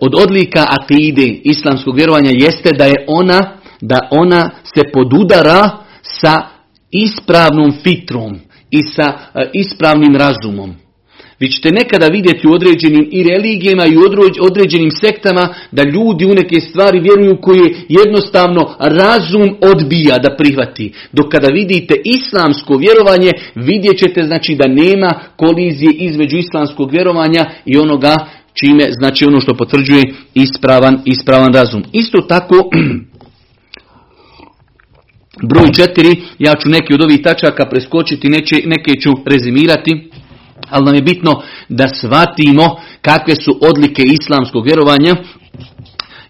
od odlika akide islamskog vjerovanja jeste da je ona da ona se podudara sa ispravnom fitrom i sa e, ispravnim razumom. Vi ćete nekada vidjeti u određenim i religijama i određenim sektama da ljudi u neke stvari vjeruju koje jednostavno razum odbija da prihvati. Dok kada vidite islamsko vjerovanje vidjet ćete znači da nema kolizije između islamskog vjerovanja i onoga čime znači ono što potvrđuje ispravan, ispravan razum. Isto tako, *clears throat* broj četiri, ja ću neke od ovih tačaka preskočiti, neće, neke ću rezimirati, ali nam je bitno da shvatimo kakve su odlike islamskog vjerovanja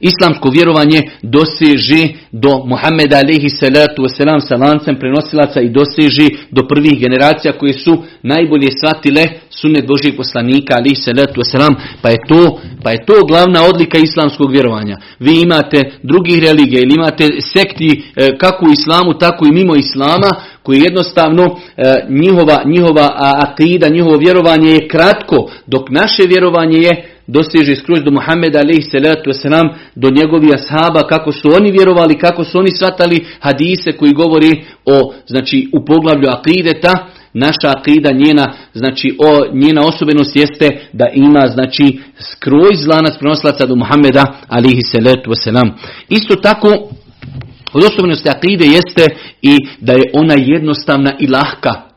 Islamsko vjerovanje doseže do Muhammeda alaihi salatu wasalam sa lancem prenosilaca i doseže do prvih generacija koje su najbolje shvatile sunnet Božijeg poslanika alaihi salatu wasalam, pa je to, pa je to glavna odlika islamskog vjerovanja. Vi imate drugih religija ili imate sekti e, kako u islamu, tako i mimo islama, koji jednostavno e, njihova, njihova akida, njihovo vjerovanje je kratko, dok naše vjerovanje je dostiže skroz do Muhammeda alaihi salatu wasalam, do njegovih ashaba, kako su oni vjerovali, kako su oni shvatali hadise koji govori o, znači, u poglavlju akideta, naša akida, njena, znači, o, njena osobenost jeste da ima, znači, skroz lanac prenoslaca do Muhammeda, alihi salatu wasalam. Isto tako, od osobenosti akide jeste i da je ona jednostavna i lahka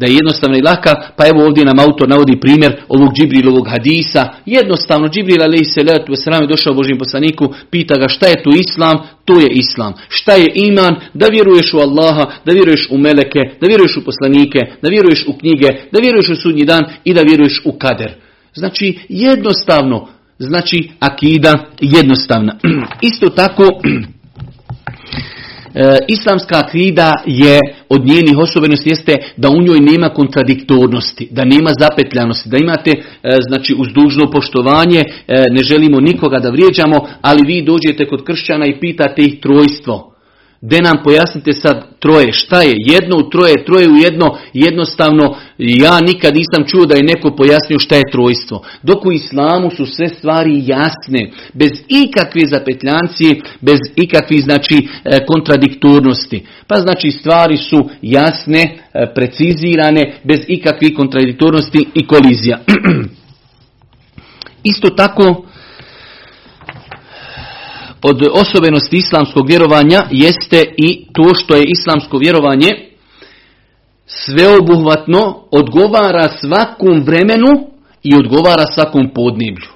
da je jednostavna i laka, pa evo ovdje nam autor navodi primjer ovog Džibrilovog hadisa. Jednostavno, Džibril alaih salatu wasalam je došao Božim poslaniku, pita ga šta je tu islam, to je islam. Šta je iman? Da vjeruješ u Allaha, da vjeruješ u meleke, da vjeruješ u poslanike, da vjeruješ u knjige, da vjeruješ u sudnji dan i da vjeruješ u kader. Znači, jednostavno, znači akida jednostavna. *clears throat* Isto tako, *clears throat* E, islamska akida je od njenih osobenosti jeste da u njoj nema kontradiktornosti, da nema zapetljanosti, da imate e, znači uz dužno poštovanje, e, ne želimo nikoga da vrijeđamo, ali vi dođete kod kršćana i pitate ih trojstvo. De nam pojasnite sad troje, šta je? Jedno u troje, troje u jedno, jednostavno ja nikad nisam čuo da je neko pojasnio šta je trojstvo. Dok u islamu su sve stvari jasne, bez ikakve zapetljancije, bez ikakvih znači e, kontradiktornosti. Pa znači stvari su jasne, e, precizirane, bez ikakvih kontradiktornosti i kolizija. *clears throat* Isto tako od osobenosti islamskog vjerovanja jeste i to što je islamsko vjerovanje sveobuhvatno odgovara svakom vremenu i odgovara svakom podneblju.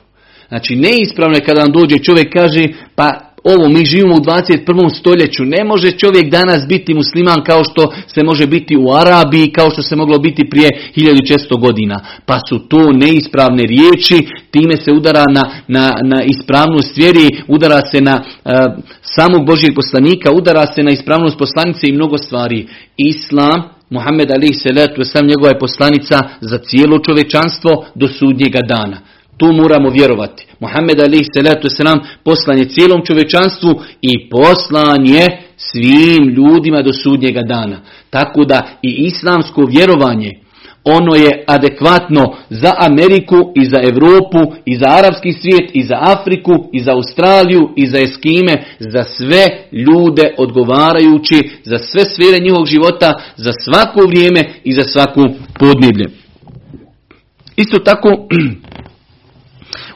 Znači neispravno je kada vam dođe čovjek kaže pa ovo, mi živimo u 21. stoljeću. Ne može čovjek danas biti musliman kao što se može biti u Arabiji, kao što se moglo biti prije 1600 godina. Pa su to neispravne riječi, time se udara na, na, na ispravnost vjeri, udara se na uh, samog Božijeg poslanika, udara se na ispravnost poslanice i mnogo stvari. Islam, Muhammed Ali Salatu sam njegova je poslanica za cijelo čovečanstvo do sudnjega dana. Tu moramo vjerovati. Muhammed alaih salatu wasalam poslan je cijelom čovečanstvu i poslan je svim ljudima do sudnjega dana. Tako da i islamsko vjerovanje, ono je adekvatno za Ameriku i za Europu i za arapski svijet i za Afriku i za Australiju i za Eskime, za sve ljude odgovarajući, za sve sfere njihovog života, za svako vrijeme i za svaku podneblje. Isto tako *clears throat*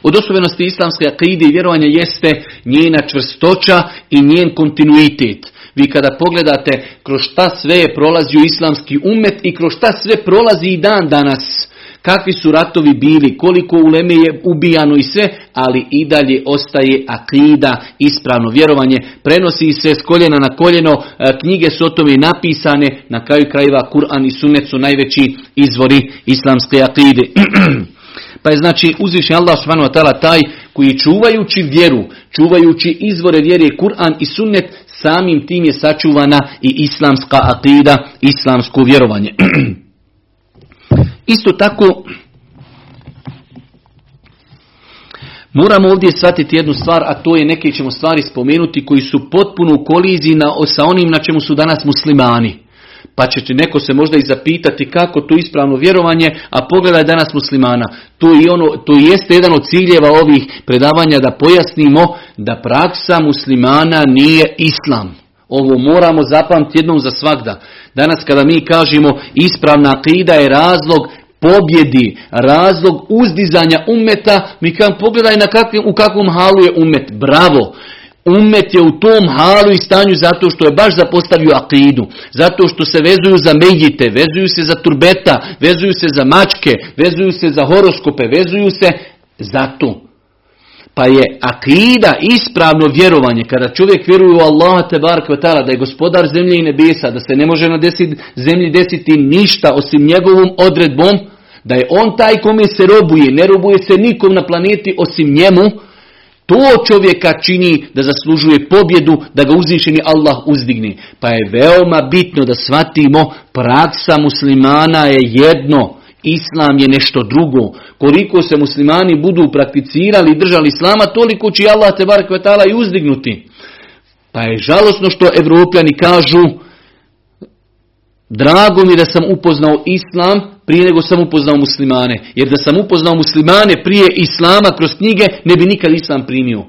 Od osobenosti islamske akide i vjerovanja jeste njena čvrstoća i njen kontinuitet. Vi kada pogledate kroz šta sve je prolazio islamski umet i kroz šta sve prolazi i dan danas, kakvi su ratovi bili, koliko uleme je ubijano i sve, ali i dalje ostaje akida, ispravno vjerovanje, prenosi se s koljena na koljeno, e, knjige su o tome napisane, na kraju krajeva Kur'an i Sunnet su najveći izvori islamske akide. *clears throat* Pa je znači uzvišen Allah subhanahu wa taj koji čuvajući vjeru, čuvajući izvore vjere Kur'an i sunnet, samim tim je sačuvana i islamska akida, islamsko vjerovanje. *clears throat* Isto tako, Moramo ovdje shvatiti jednu stvar, a to je neke ćemo stvari spomenuti koji su potpuno u koliziji na, sa onim na čemu su danas muslimani. Pa će neko se možda i zapitati kako to ispravno vjerovanje, a pogledaj danas muslimana. To, i ono, to jeste jedan od ciljeva ovih predavanja da pojasnimo da praksa muslimana nije islam. Ovo moramo zapamtiti jednom za svakda. Danas kada mi kažemo ispravna akida je razlog pobjedi, razlog uzdizanja umeta, mi kažemo pogledaj na kakvim, u kakvom halu je umet. Bravo! Umet je u tom halu i stanju zato što je baš zapostavio akidu. Zato što se vezuju za mejite, vezuju se za turbeta, vezuju se za mačke, vezuju se za horoskope, vezuju se za to. Pa je akida ispravno vjerovanje, kada čovjek vjeruje u Allaha te ta'ala, da je gospodar zemlje i nebesa, da se ne može na desit, zemlji desiti ništa osim njegovom odredbom, da je on taj kome se robuje, ne robuje se nikom na planeti osim njemu, to čovjeka čini da zaslužuje pobjedu, da ga uzvišeni Allah uzdigne. Pa je veoma bitno da shvatimo praksa muslimana je jedno, islam je nešto drugo. Koliko se muslimani budu prakticirali i držali islama, toliko će Allah te bar kvetala i uzdignuti. Pa je žalosno što evropljani kažu, drago mi da sam upoznao islam, prije nego sam upoznao muslimane. Jer da sam upoznao muslimane prije islama kroz knjige, ne bi nikad islam primio.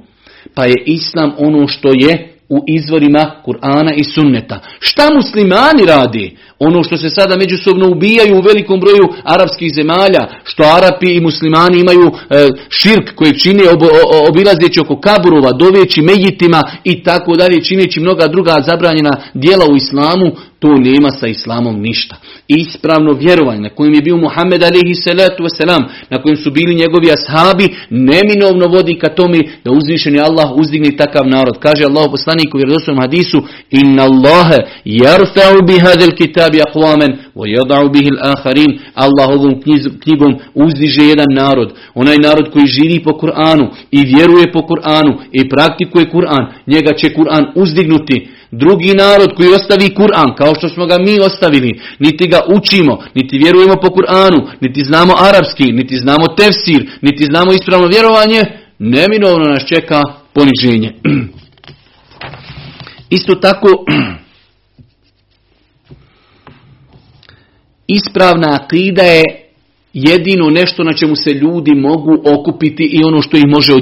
Pa je islam ono što je u izvorima Kur'ana i sunneta. Šta muslimani radi? Ono što se sada međusobno ubijaju u velikom broju arapskih zemalja, što Arapi i muslimani imaju e, širk kojeg čine ob, obilazeći oko kaburova, doveći mejitima i tako dalje, čineći mnoga druga zabranjena dijela u islamu, to nema sa islamom ništa. Ispravno vjerovanje na kojem je bio Muhammed alaihi salatu wasalam, na kojem su bili njegovi ashabi, neminovno vodi ka tome da uzvišeni Allah uzdigne takav narod. Kaže Allah poslanik u vjerodostojnom hadisu, inna Allahe jarfa'u bi hadel kitabi aqwamen, wa jada'u bihil aharin. Allah ovom knjigom uzdiže jedan narod. Onaj narod koji živi po Kur'anu i vjeruje po Kur'anu i praktikuje Kur'an, njega će Kur'an uzdignuti drugi narod koji ostavi Kur'an, kao što smo ga mi ostavili, niti ga učimo, niti vjerujemo po Kur'anu, niti znamo arapski, niti znamo tefsir, niti znamo ispravno vjerovanje, neminovno nas čeka poniženje. *clears throat* Isto tako, *clears throat* ispravna akida je jedino nešto na čemu se ljudi mogu okupiti i ono što ih može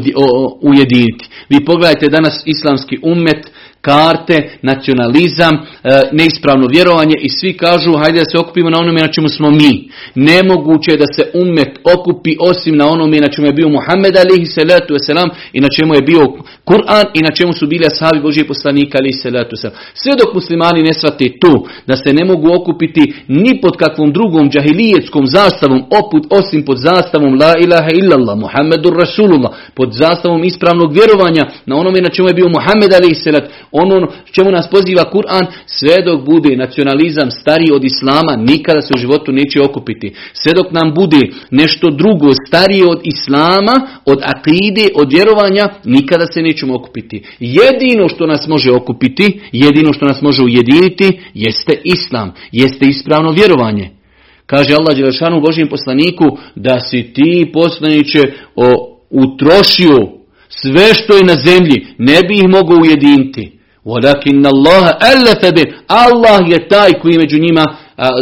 ujediniti. Vi pogledajte danas islamski umet, karte, nacionalizam, e, neispravno vjerovanje i svi kažu hajde da se okupimo na onome na čemu smo mi. Nemoguće je da se umet okupi osim na onome na čemu je bio Muhammed alihi salatu wasalam i na čemu je bio Kur'an i na čemu su bili ashabi Božije poslanika alihi salatu wasalam. Sve dok muslimani ne shvate to da se ne mogu okupiti ni pod kakvom drugom džahilijetskom zastavom oput osim pod zastavom la ilaha illallah Muhammedur Rasulullah pod zastavom ispravnog vjerovanja na onome na čemu je bio Muhammed alihi salatu ono čemu nas poziva Kur'an, sve dok bude nacionalizam stariji od Islama, nikada se u životu neće okupiti. Sve dok nam bude nešto drugo starije od Islama, od akide, od vjerovanja, nikada se nećemo okupiti. Jedino što nas može okupiti, jedino što nas može ujediniti, jeste Islam, jeste ispravno vjerovanje. Kaže Allah Đelešanu Božijem poslaniku da si ti poslaniće utrošio sve što je na zemlji, ne bi ih mogao ujediniti. وَلَكِنَّ اللَّهَ أَلَّفَ Allah je taj koji je među njima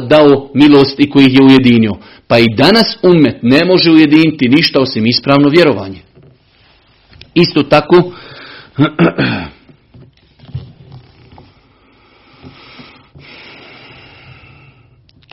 dao milost i koji ih je ujedinio. Pa i danas umet ne može ujediniti ništa osim ispravno vjerovanje. Isto tako, *clears throat*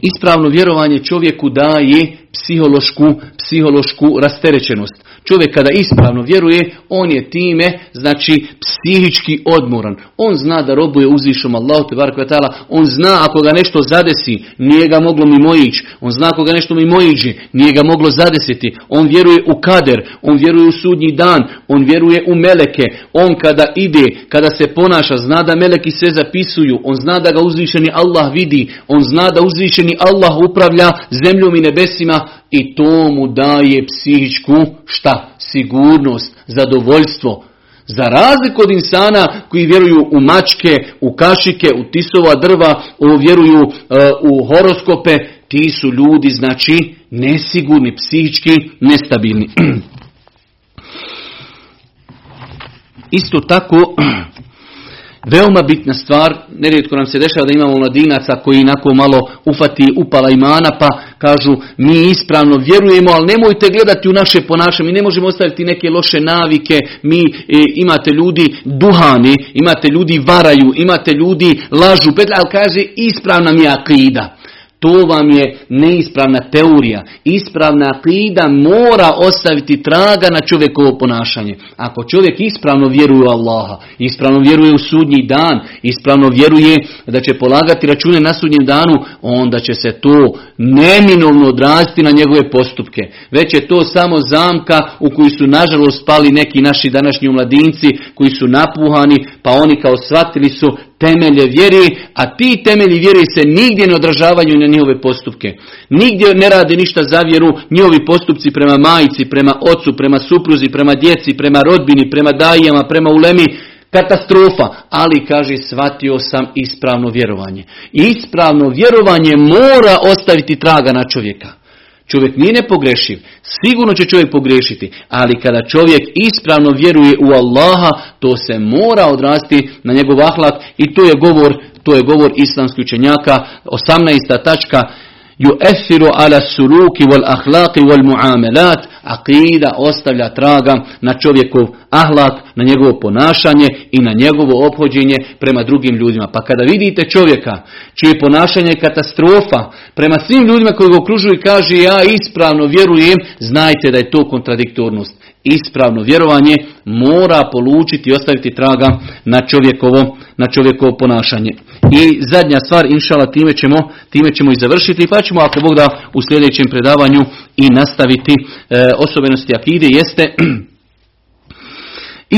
ispravno vjerovanje čovjeku daje psihološku, psihološku rasterećenost. Čovjek kada ispravno vjeruje, on je time, znači, psihički odmoran. On zna da robuje uzvišom Allahu te tala, on zna ako ga nešto zadesi, nije ga moglo mimoići. On zna ako ga nešto mimoiđi, nije ga moglo zadesiti. On vjeruje u kader, on vjeruje u sudnji dan, on vjeruje u meleke. On kada ide, kada se ponaša, zna da meleki sve zapisuju, on zna da ga uzvišeni Allah vidi, on zna da uzvišeni Allah upravlja zemljom i nebesima i to mu daje psihičku šta? Sigurnost, zadovoljstvo. Za razliku od insana koji vjeruju u mačke, u kašike, u tisova drva, vjeruju e, u horoskope, ti su ljudi znači nesigurni, psihički nestabilni. *clears throat* Isto tako Veoma bitna stvar, nerijetko nam se dešava da imamo mladinaca koji inako malo ufati upala imana pa kažu mi ispravno vjerujemo, ali nemojte gledati u naše ponašanje, mi ne možemo ostaviti neke loše navike, mi e, imate ljudi duhani, imate ljudi varaju, imate ljudi lažu, ali kaže ispravna mi akida. To vam je neispravna teorija. Ispravna akida mora ostaviti traga na čovjekovo ponašanje. Ako čovjek ispravno vjeruje u Allaha, ispravno vjeruje u sudnji dan, ispravno vjeruje da će polagati račune na sudnjem danu, onda će se to neminovno odraziti na njegove postupke. Već je to samo zamka u koju su nažalost spali neki naši današnji mladinci koji su napuhani, pa oni kao shvatili su temelje vjeri, a ti temelji vjeri se nigdje ne odražavaju na njihove postupke. Nigdje ne rade ništa za vjeru, njihovi postupci prema majici, prema ocu, prema supruzi, prema djeci, prema rodbini, prema dajama, prema ulemi, katastrofa, ali kaže shvatio sam ispravno vjerovanje. Ispravno vjerovanje mora ostaviti traga na čovjeka. Čovjek nije nepogrešiv, sigurno će čovjek pogrešiti, ali kada čovjek ispravno vjeruje u Allaha, to se mora odrasti na njegov ahlak i to je govor, to je govor islamskih učenjaka, 18. tačka, suluki wal akhlaqi wal muamalat. Akida ostavlja traga na čovjekov ahlak, na njegovo ponašanje i na njegovo obhođenje prema drugim ljudima. Pa kada vidite čovjeka čije ponašanje je katastrofa prema svim ljudima koji ga okružuju i kaže ja ispravno vjerujem, znajte da je to kontradiktornost. Ispravno vjerovanje mora polučiti i ostaviti traga na čovjekovo, na čovjekovo ponašanje. I zadnja stvar, inšala, time ćemo, time ćemo i završiti, pa ćemo ako Bog da u sljedećem predavanju i nastaviti e, osobenosti akide, jeste *clears throat*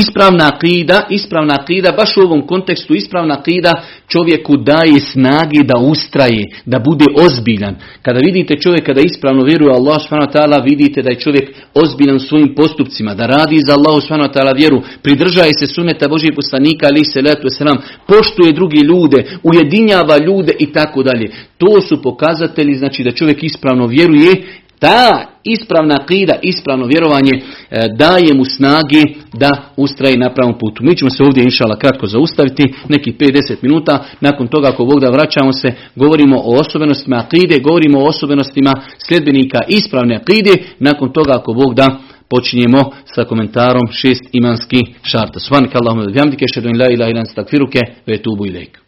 Ispravna akida, ispravna akida, baš u ovom kontekstu ispravna akida čovjeku daje snagi da ustraje, da bude ozbiljan. Kada vidite čovjeka da ispravno vjeruje Allah subhanahu vidite da je čovjek ozbiljan u svojim postupcima, da radi za Allah subhanahu vjeru, pridržaje se suneta Božih poslanika ali se letu selam, poštuje drugi ljude, ujedinjava ljude i tako dalje. To su pokazatelji znači da čovjek ispravno vjeruje ta ispravna akida, ispravno vjerovanje e, daje mu snage da ustraje na pravom putu. Mi ćemo se ovdje inšala kratko zaustaviti, neki 50 minuta, nakon toga ako Bog da vraćamo se, govorimo o osobenostima akide, govorimo o osobenostima sljedbenika ispravne akide, nakon toga ako Bog da počinjemo sa komentarom šest imanski šarta. Svanik Allahumma bihamdike, šedun la ilaha ilan stakfiruke, ve tubu ilaikum.